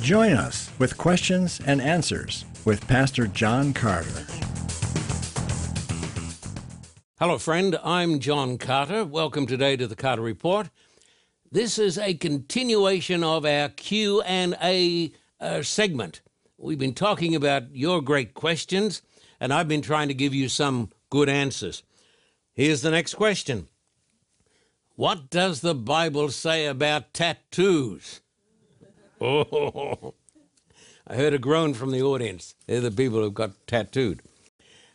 Join us with questions and answers with Pastor John Carter. Hello, friend. I'm John Carter. Welcome today to the Carter Report. This is a continuation of our Q and A uh, segment. We've been talking about your great questions, and I've been trying to give you some good answers. Here's the next question. What does the Bible say about tattoos? Oh, I heard a groan from the audience. They're the people who've got tattooed.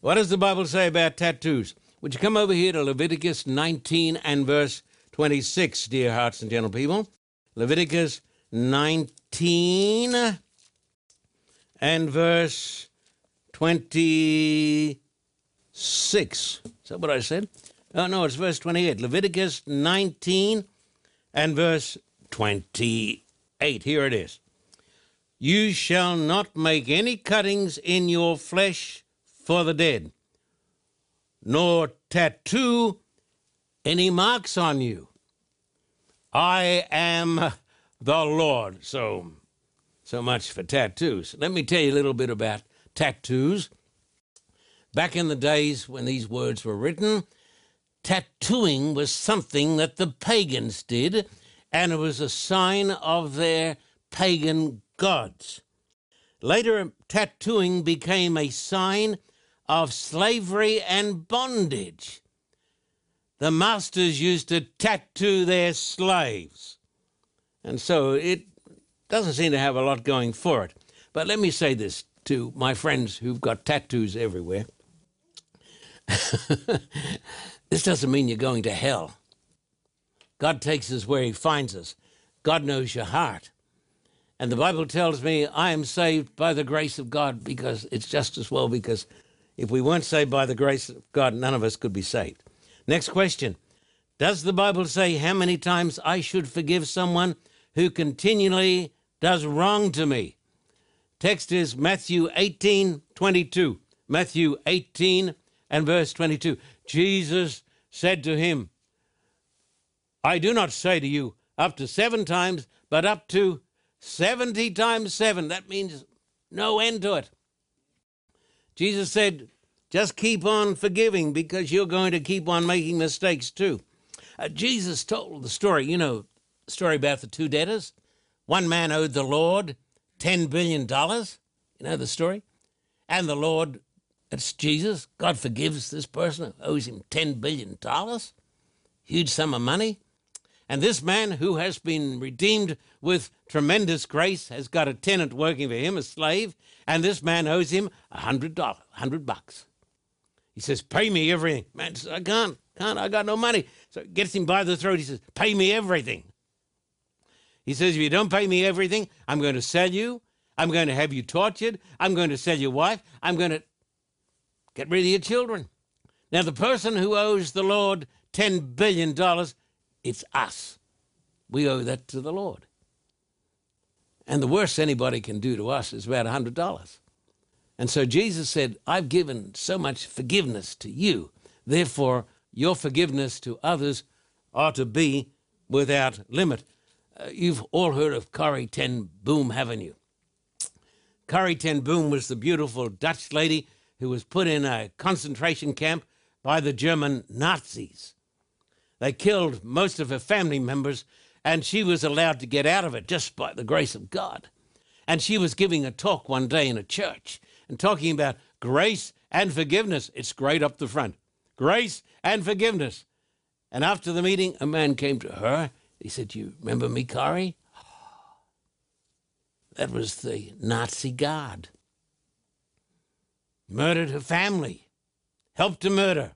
What does the Bible say about tattoos? Would you come over here to Leviticus 19 and verse 26, dear hearts and gentle people? Leviticus 19 and verse 26. Is that what I said? Oh, no, it's verse 28. Leviticus 19 and verse 28. 8. Here it is. You shall not make any cuttings in your flesh for the dead, nor tattoo any marks on you. I am the Lord. So, so much for tattoos. Let me tell you a little bit about tattoos. Back in the days when these words were written, tattooing was something that the pagans did and it was a sign of their pagan gods. Later, tattooing became a sign of slavery and bondage. The masters used to tattoo their slaves. And so it doesn't seem to have a lot going for it. But let me say this to my friends who've got tattoos everywhere. this doesn't mean you're going to hell. God takes us where He finds us. God knows your heart. And the Bible tells me I am saved by the grace of God because it's just as well because if we weren't saved by the grace of God, none of us could be saved. Next question Does the Bible say how many times I should forgive someone who continually does wrong to me? Text is Matthew 18 22. Matthew 18 and verse 22. Jesus said to him, I do not say to you up to seven times, but up to 70 times seven. That means no end to it. Jesus said, just keep on forgiving because you're going to keep on making mistakes too. Uh, Jesus told the story, you know, story about the two debtors. One man owed the Lord $10 billion. You know the story? And the Lord, it's Jesus, God forgives this person who owes him $10 billion. Huge sum of money. And this man who has been redeemed with tremendous grace has got a tenant working for him, a slave, and this man owes him a hundred dollars, a hundred bucks. He says, "Pay me everything." Man says, "I can't, can't. I got no money." So gets him by the throat. He says, "Pay me everything." He says, "If you don't pay me everything, I'm going to sell you. I'm going to have you tortured. I'm going to sell your wife. I'm going to get rid of your children." Now, the person who owes the Lord ten billion dollars it's us. We owe that to the Lord. And the worst anybody can do to us is about $100. And so Jesus said, I've given so much forgiveness to you. Therefore, your forgiveness to others ought to be without limit. Uh, you've all heard of Corrie ten Boom, haven't you? Corrie ten Boom was the beautiful Dutch lady who was put in a concentration camp by the German Nazis. They killed most of her family members, and she was allowed to get out of it just by the grace of God. And she was giving a talk one day in a church and talking about grace and forgiveness. It's great up the front grace and forgiveness. And after the meeting, a man came to her. He said, You remember me, Corrie? That was the Nazi guard. Murdered her family, helped to murder.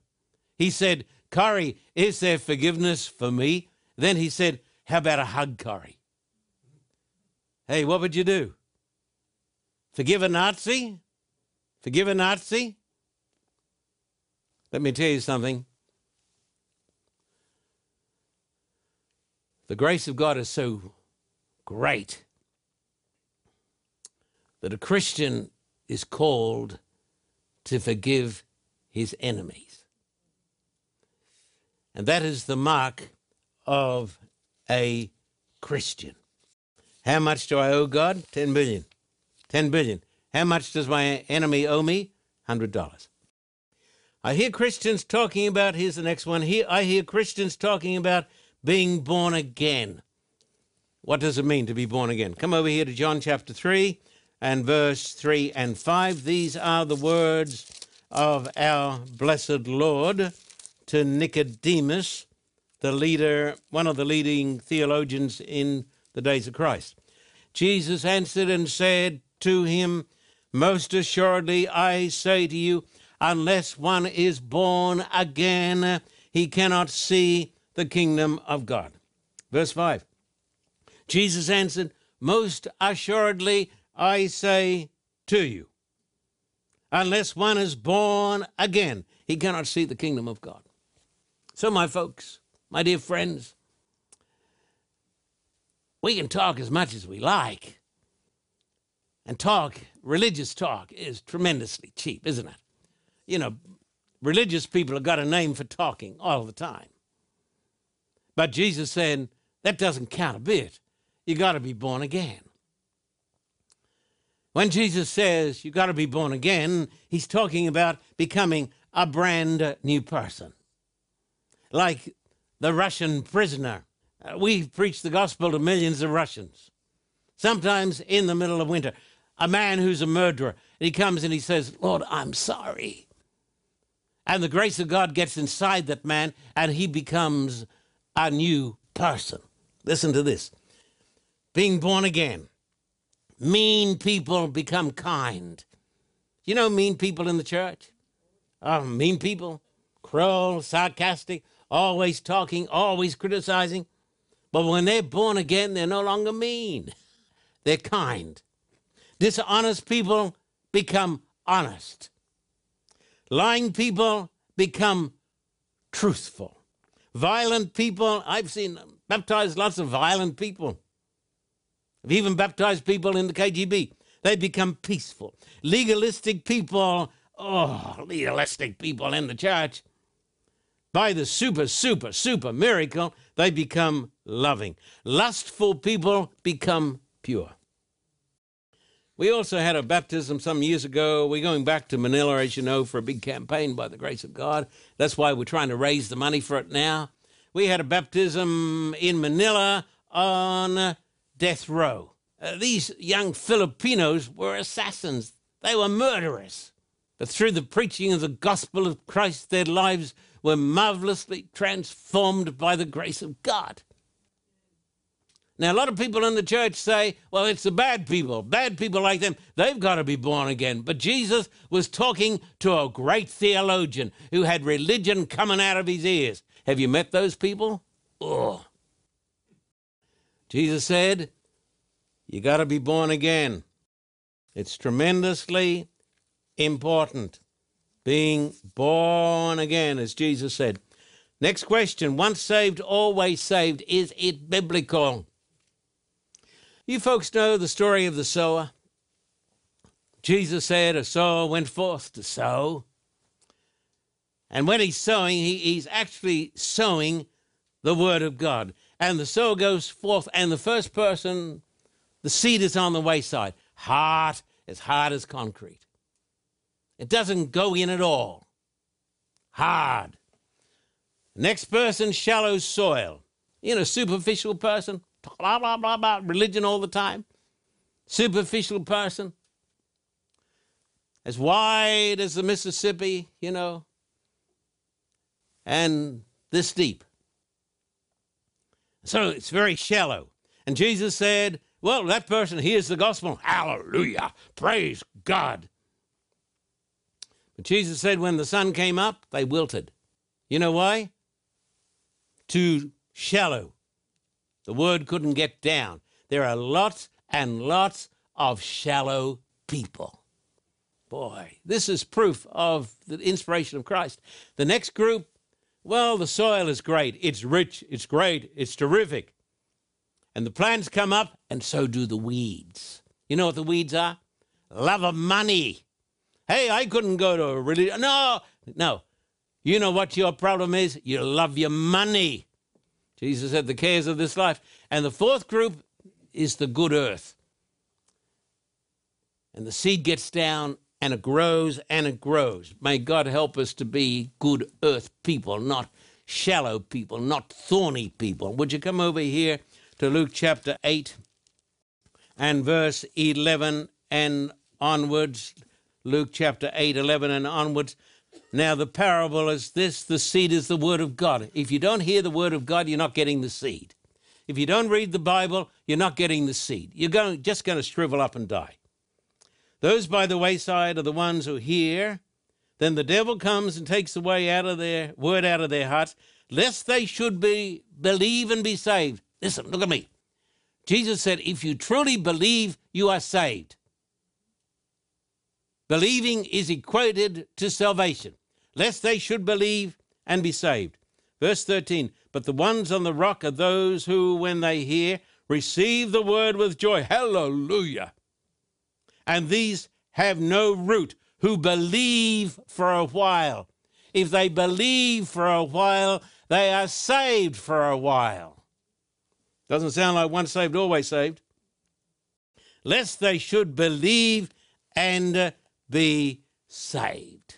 He said, Corrie, is there forgiveness for me? Then he said, How about a hug, Corrie? Hey, what would you do? Forgive a Nazi? Forgive a Nazi? Let me tell you something. The grace of God is so great that a Christian is called to forgive his enemies. And that is the mark of a Christian. How much do I owe God? 10 billion. 10 billion. How much does my enemy owe me? $100. I hear Christians talking about, here's the next one. Here, I hear Christians talking about being born again. What does it mean to be born again? Come over here to John chapter 3 and verse 3 and 5. These are the words of our blessed Lord to Nicodemus, the leader, one of the leading theologians in the days of Christ. Jesus answered and said to him, Most assuredly I say to you, unless one is born again, he cannot see the kingdom of God. Verse 5 Jesus answered, Most assuredly I say to you, unless one is born again, he cannot see the kingdom of God. So, my folks, my dear friends, we can talk as much as we like. And talk, religious talk, is tremendously cheap, isn't it? You know, religious people have got a name for talking all the time. But Jesus said, that doesn't count a bit. You got to be born again. When Jesus says you got to be born again, he's talking about becoming a brand new person. Like the Russian prisoner. Uh, we preach the gospel to millions of Russians. Sometimes in the middle of winter, a man who's a murderer, and he comes and he says, Lord, I'm sorry. And the grace of God gets inside that man, and he becomes a new person. Listen to this being born again. Mean people become kind. You know mean people in the church? Oh, mean people, cruel, sarcastic, always talking, always criticizing. But when they're born again, they're no longer mean. They're kind. Dishonest people become honest. Lying people become truthful. Violent people, I've seen baptized lots of violent people. I've even baptized people in the KGB. They become peaceful. Legalistic people, oh, legalistic people in the church, by the super, super, super miracle, they become loving. Lustful people become pure. We also had a baptism some years ago. We're going back to Manila, as you know, for a big campaign by the grace of God. That's why we're trying to raise the money for it now. We had a baptism in Manila on death row. Uh, these young Filipinos were assassins, they were murderers. But through the preaching of the gospel of Christ, their lives were marvelously transformed by the grace of God. Now, a lot of people in the church say, well, it's the bad people. Bad people like them, they've got to be born again. But Jesus was talking to a great theologian who had religion coming out of his ears. Have you met those people? Oh. Jesus said, you got to be born again. It's tremendously important. Being born again, as Jesus said. Next question once saved, always saved. Is it biblical? You folks know the story of the sower. Jesus said, A sower went forth to sow. And when he's sowing, he, he's actually sowing the word of God. And the sower goes forth, and the first person, the seed is on the wayside, hard, as hard as concrete. It doesn't go in at all. Hard. Next person, shallow soil. You know, superficial person, blah, blah, blah, blah, religion all the time. Superficial person. As wide as the Mississippi, you know, and this deep. So it's very shallow. And Jesus said, Well, that person hears the gospel. Hallelujah. Praise God. Jesus said, When the sun came up, they wilted. You know why? Too shallow. The word couldn't get down. There are lots and lots of shallow people. Boy, this is proof of the inspiration of Christ. The next group, well, the soil is great. It's rich, it's great, it's terrific. And the plants come up, and so do the weeds. You know what the weeds are? Love of money. Hey, I couldn't go to a religion. No, no. You know what your problem is? You love your money. Jesus said the cares of this life. And the fourth group is the good earth. And the seed gets down and it grows and it grows. May God help us to be good earth people, not shallow people, not thorny people. Would you come over here to Luke chapter 8 and verse 11 and onwards? Luke chapter 8, 11 and onwards. Now, the parable is this the seed is the word of God. If you don't hear the word of God, you're not getting the seed. If you don't read the Bible, you're not getting the seed. You're going, just going to shrivel up and die. Those by the wayside are the ones who hear. Then the devil comes and takes the way out of their word out of their hearts, lest they should be believe and be saved. Listen, look at me. Jesus said, if you truly believe, you are saved. Believing is equated to salvation, lest they should believe and be saved. Verse 13, but the ones on the rock are those who, when they hear, receive the word with joy. Hallelujah and these have no root, who believe for a while. If they believe for a while, they are saved for a while. Doesn't sound like once saved, always saved. Lest they should believe and uh, be saved.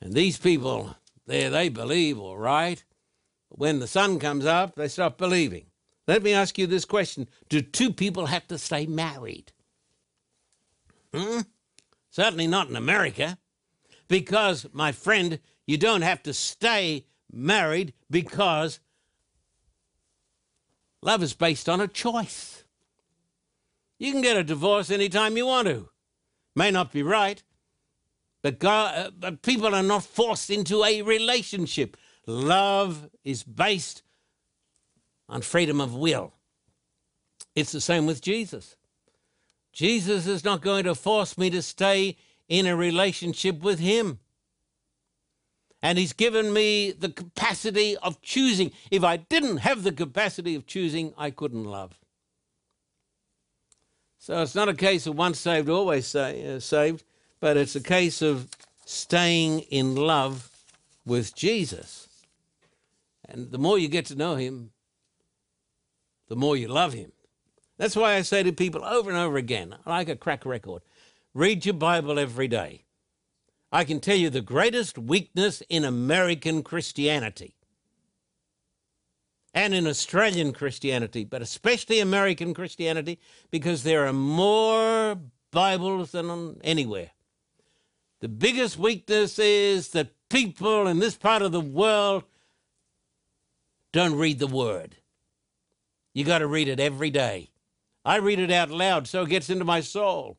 And these people, there they believe, all right. But when the sun comes up, they stop believing. Let me ask you this question Do two people have to stay married? Hmm? Certainly not in America. Because, my friend, you don't have to stay married because love is based on a choice. You can get a divorce anytime you want to. May not be right, but, God, uh, but people are not forced into a relationship. Love is based on freedom of will. It's the same with Jesus. Jesus is not going to force me to stay in a relationship with Him. And He's given me the capacity of choosing. If I didn't have the capacity of choosing, I couldn't love. So it's not a case of once saved, always say, uh, saved, but it's a case of staying in love with Jesus. And the more you get to know Him, the more you love Him. That's why I say to people over and over again, like a crack record, read your Bible every day. I can tell you the greatest weakness in American Christianity and in Australian Christianity, but especially American Christianity, because there are more Bibles than anywhere. The biggest weakness is that people in this part of the world don't read the Word. You got to read it every day. I read it out loud so it gets into my soul.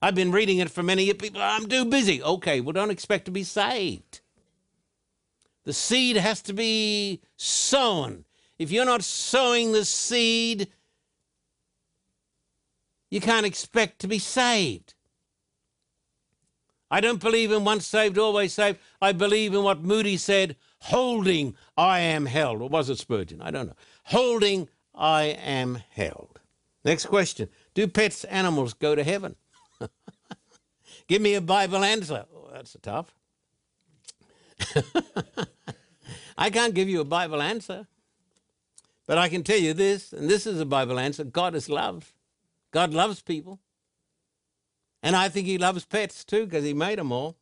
I've been reading it for many people. I'm too busy. Okay, well, don't expect to be saved. The seed has to be sown. If you're not sowing the seed, you can't expect to be saved. I don't believe in once saved, always saved. I believe in what Moody said holding I am held. Or was it Spurgeon? I don't know. Holding I am held. Next question Do pets, animals go to heaven? Give me a Bible answer. Oh, that's tough. I can't give you a Bible answer. But I can tell you this, and this is a Bible answer God is love. God loves people. And I think He loves pets too, because He made them all.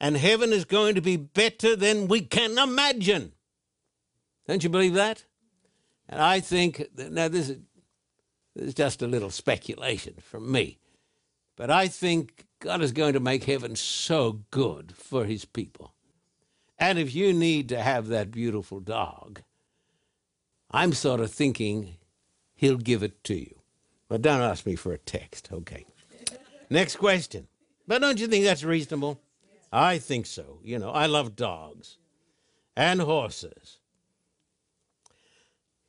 And heaven is going to be better than we can imagine. Don't you believe that? And I think, now this is, this is just a little speculation from me, but I think God is going to make heaven so good for his people. And if you need to have that beautiful dog, I'm sort of thinking he'll give it to you. But don't ask me for a text, okay? Next question. But don't you think that's reasonable? I think so. You know, I love dogs and horses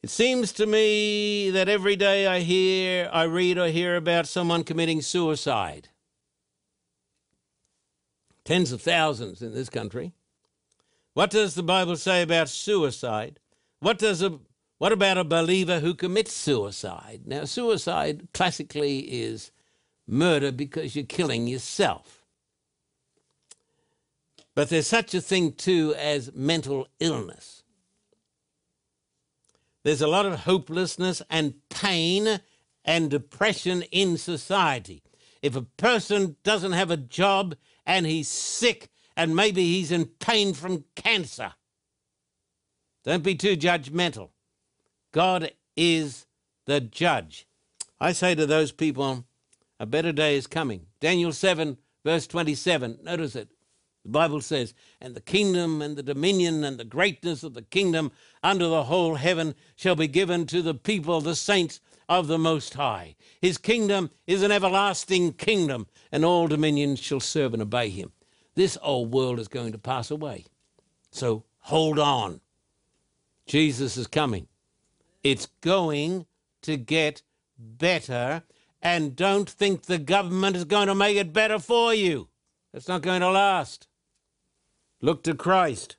It seems to me that every day I hear, I read or hear about someone committing suicide. Tens of thousands in this country. What does the Bible say about suicide? What does a what about a believer who commits suicide? Now, suicide classically is murder because you're killing yourself. But there's such a thing too as mental illness. There's a lot of hopelessness and pain and depression in society. If a person doesn't have a job and he's sick and maybe he's in pain from cancer, don't be too judgmental. God is the judge. I say to those people, a better day is coming. Daniel 7, verse 27, notice it. The Bible says, And the kingdom and the dominion and the greatness of the kingdom under the whole heaven shall be given to the people, the saints of the Most High. His kingdom is an everlasting kingdom, and all dominions shall serve and obey him. This old world is going to pass away. So hold on. Jesus is coming. It's going to get better. And don't think the government is going to make it better for you. It's not going to last. Look to Christ.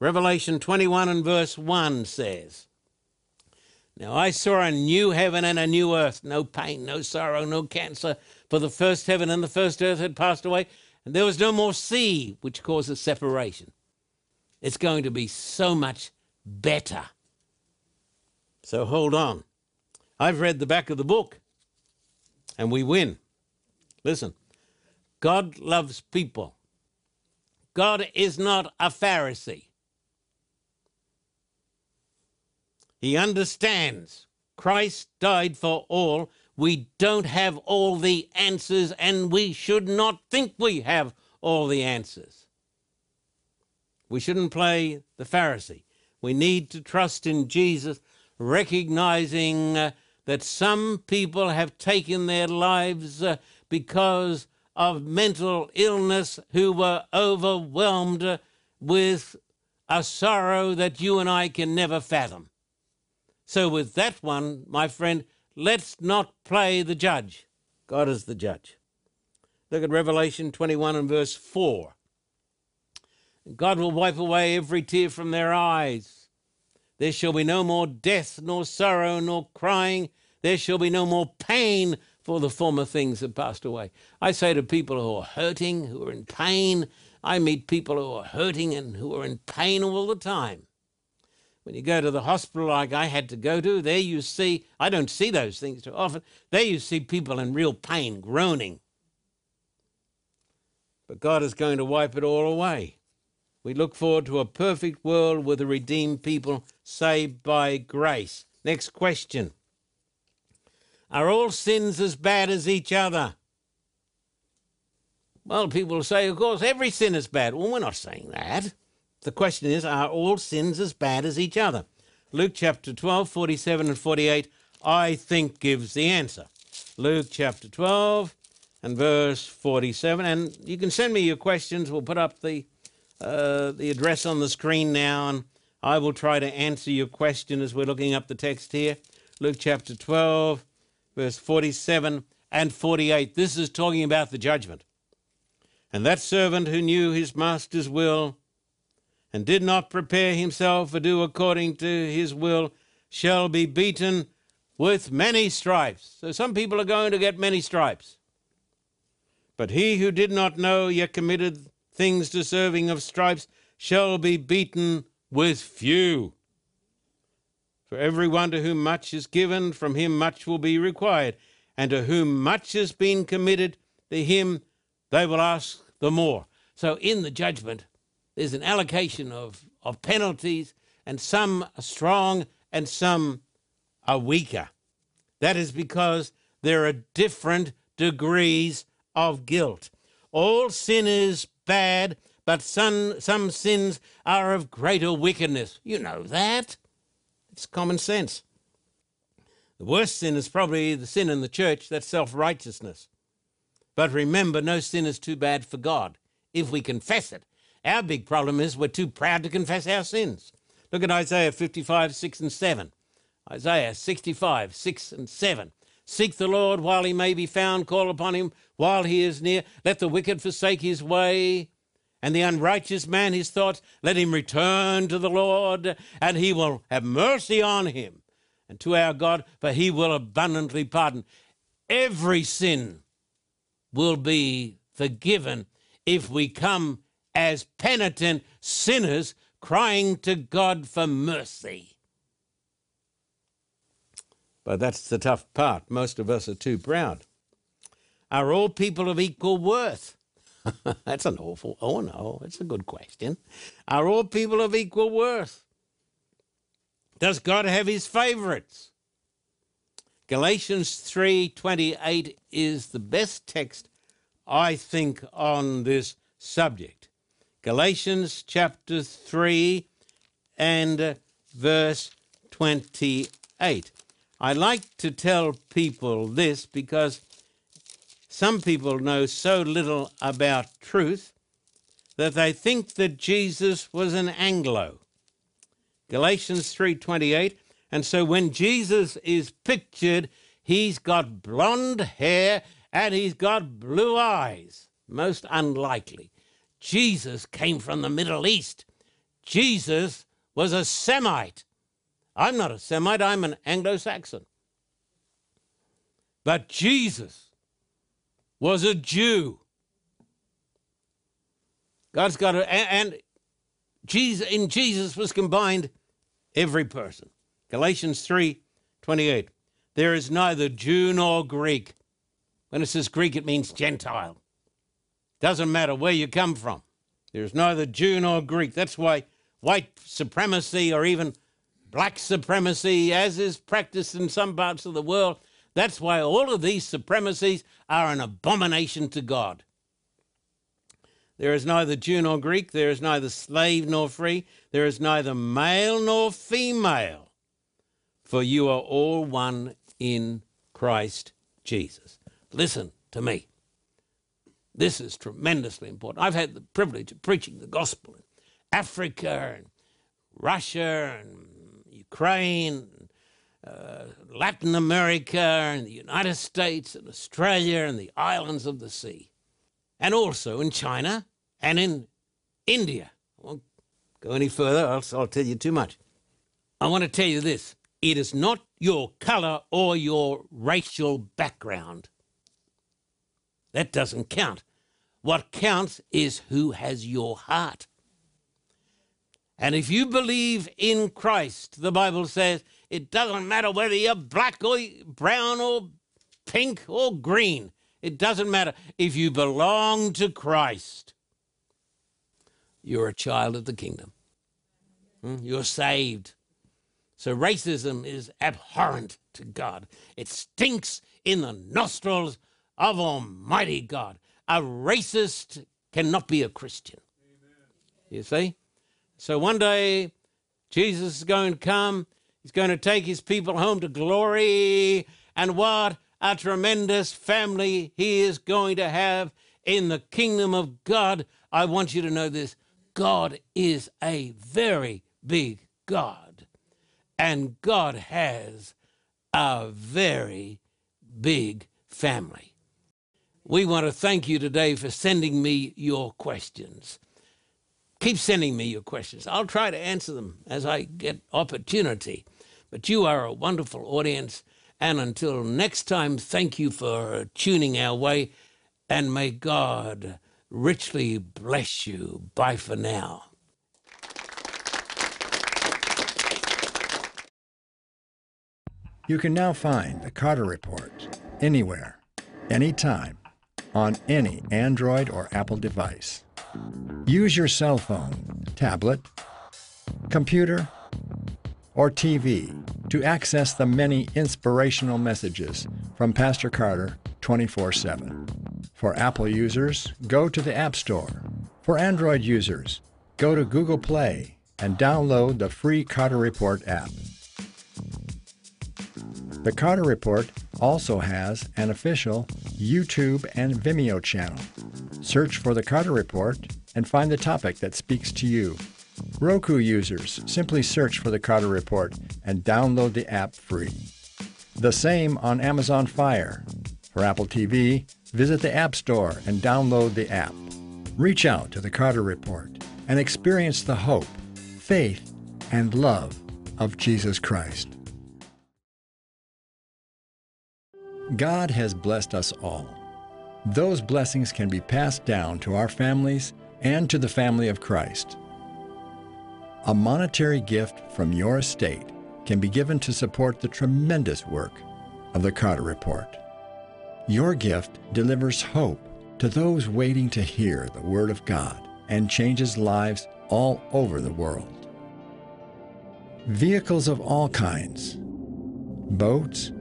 Revelation 21 and verse 1 says, Now I saw a new heaven and a new earth, no pain, no sorrow, no cancer, for the first heaven and the first earth had passed away, and there was no more sea, which causes separation. It's going to be so much better. So hold on. I've read the back of the book, and we win. Listen, God loves people. God is not a Pharisee. He understands Christ died for all. We don't have all the answers, and we should not think we have all the answers. We shouldn't play the Pharisee. We need to trust in Jesus recognizing uh, that some people have taken their lives uh, because of mental illness who were overwhelmed uh, with a sorrow that you and I can never fathom. So, with that one, my friend, let's not play the judge. God is the judge. Look at Revelation 21 and verse 4. God will wipe away every tear from their eyes. There shall be no more death, nor sorrow, nor crying. There shall be no more pain, for the former things have passed away. I say to people who are hurting, who are in pain, I meet people who are hurting and who are in pain all the time. When you go to the hospital like I had to go to, there you see, I don't see those things too often, there you see people in real pain, groaning. But God is going to wipe it all away. We look forward to a perfect world with a redeemed people saved by grace. Next question Are all sins as bad as each other? Well, people say, of course, every sin is bad. Well, we're not saying that. The question is, are all sins as bad as each other? Luke chapter 12, 47 and 48, I think gives the answer. Luke chapter 12 and verse 47. And you can send me your questions. We'll put up the uh, the address on the screen now, and I will try to answer your question as we're looking up the text here. Luke chapter 12, verse 47 and 48. This is talking about the judgment. And that servant who knew his master's will and did not prepare himself or do according to his will shall be beaten with many stripes. So some people are going to get many stripes. But he who did not know yet committed things deserving of stripes shall be beaten with few. For everyone to whom much is given, from him much will be required, and to whom much has been committed, to him they will ask the more. So in the judgment, there's an allocation of, of penalties, and some are strong and some are weaker. That is because there are different degrees of guilt. All sin is bad, but some, some sins are of greater wickedness. You know that. It's common sense. The worst sin is probably the sin in the church, that's self righteousness. But remember, no sin is too bad for God if we confess it. Our big problem is we're too proud to confess our sins. Look at Isaiah 55, 6 and 7. Isaiah 65, 6 and 7. Seek the Lord while he may be found, call upon him while he is near. Let the wicked forsake his way, and the unrighteous man his thoughts. Let him return to the Lord, and he will have mercy on him, and to our God, for he will abundantly pardon. Every sin will be forgiven if we come as penitent sinners crying to God for mercy. But that's the tough part. Most of us are too proud. Are all people of equal worth? that's an awful, oh no, it's a good question. Are all people of equal worth? Does God have his favorites? Galatians 3:28 is the best text I think on this subject. Galatians chapter 3 and verse 28. I like to tell people this because some people know so little about truth that they think that Jesus was an Anglo. Galatians 3:28 and so when Jesus is pictured he's got blonde hair and he's got blue eyes. Most unlikely. Jesus came from the Middle East. Jesus was a Semite I'm not a Semite, I'm an Anglo Saxon. But Jesus was a Jew. God's got a, and Jesus, in Jesus was combined every person. Galatians 3 28. There is neither Jew nor Greek. When it says Greek, it means Gentile. Doesn't matter where you come from. There's neither Jew nor Greek. That's why white supremacy or even black supremacy, as is practiced in some parts of the world. That's why all of these supremacies are an abomination to God. There is neither Jew nor Greek, there is neither slave nor free, there is neither male nor female, for you are all one in Christ Jesus. Listen to me. This is tremendously important. I've had the privilege of preaching the gospel in Africa and Russia and Ukraine, uh, Latin America, and the United States, and Australia, and the islands of the sea, and also in China and in India. I won't go any further, else I'll tell you too much. I want to tell you this it is not your color or your racial background. That doesn't count. What counts is who has your heart. And if you believe in Christ, the Bible says it doesn't matter whether you're black or brown or pink or green. It doesn't matter. If you belong to Christ, you're a child of the kingdom. Hmm? You're saved. So racism is abhorrent to God. It stinks in the nostrils of Almighty God. A racist cannot be a Christian. You see? So one day, Jesus is going to come. He's going to take his people home to glory. And what a tremendous family he is going to have in the kingdom of God. I want you to know this God is a very big God. And God has a very big family. We want to thank you today for sending me your questions. Keep sending me your questions. I'll try to answer them as I get opportunity. But you are a wonderful audience. And until next time, thank you for tuning our way. And may God richly bless you. Bye for now. You can now find the Carter Report anywhere, anytime, on any Android or Apple device. Use your cell phone, tablet, computer, or TV to access the many inspirational messages from Pastor Carter 24 7. For Apple users, go to the App Store. For Android users, go to Google Play and download the free Carter Report app. The Carter Report also has an official YouTube and Vimeo channel. Search for the Carter Report and find the topic that speaks to you. Roku users simply search for the Carter Report and download the app free. The same on Amazon Fire. For Apple TV, visit the App Store and download the app. Reach out to the Carter Report and experience the hope, faith, and love of Jesus Christ. God has blessed us all. Those blessings can be passed down to our families and to the family of Christ. A monetary gift from your estate can be given to support the tremendous work of the Carter Report. Your gift delivers hope to those waiting to hear the Word of God and changes lives all over the world. Vehicles of all kinds, boats,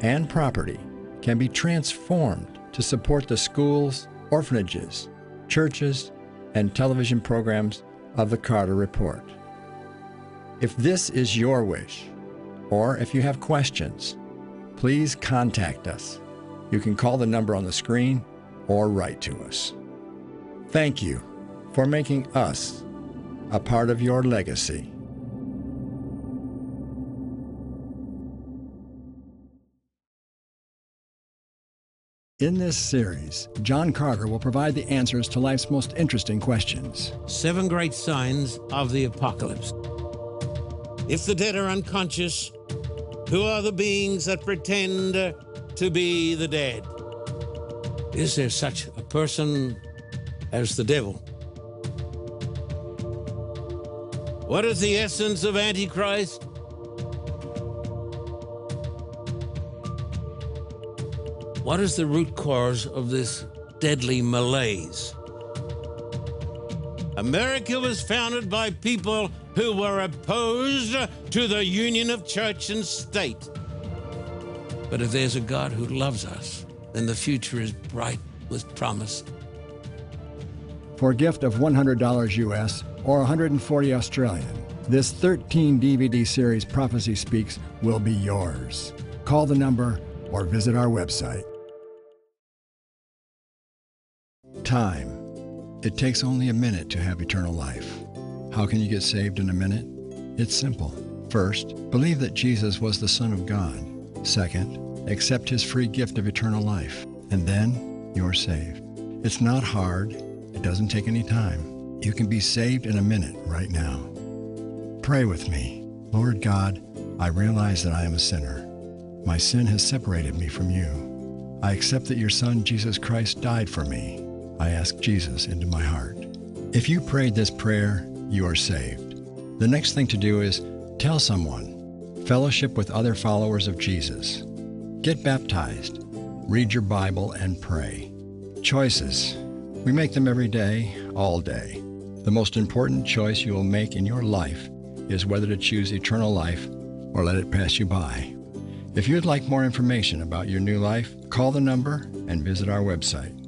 and property can be transformed to support the schools, orphanages, churches, and television programs of the Carter Report. If this is your wish, or if you have questions, please contact us. You can call the number on the screen or write to us. Thank you for making us a part of your legacy. In this series, John Carter will provide the answers to life's most interesting questions. Seven great signs of the apocalypse. If the dead are unconscious, who are the beings that pretend uh, to be the dead? Is there such a person as the devil? What is the essence of Antichrist? What is the root cause of this deadly malaise? America was founded by people who were opposed to the union of church and state. But if there's a God who loves us, then the future is bright with promise. For a gift of $100 US or 140 Australian, this 13 DVD series Prophecy Speaks will be yours. Call the number or visit our website. Time. It takes only a minute to have eternal life. How can you get saved in a minute? It's simple. First, believe that Jesus was the Son of God. Second, accept his free gift of eternal life. And then you're saved. It's not hard. It doesn't take any time. You can be saved in a minute right now. Pray with me. Lord God, I realize that I am a sinner. My sin has separated me from you. I accept that your Son, Jesus Christ, died for me. I ask Jesus into my heart. If you prayed this prayer, you are saved. The next thing to do is tell someone, fellowship with other followers of Jesus. Get baptized, read your Bible, and pray. Choices. We make them every day, all day. The most important choice you will make in your life is whether to choose eternal life or let it pass you by. If you'd like more information about your new life, call the number and visit our website.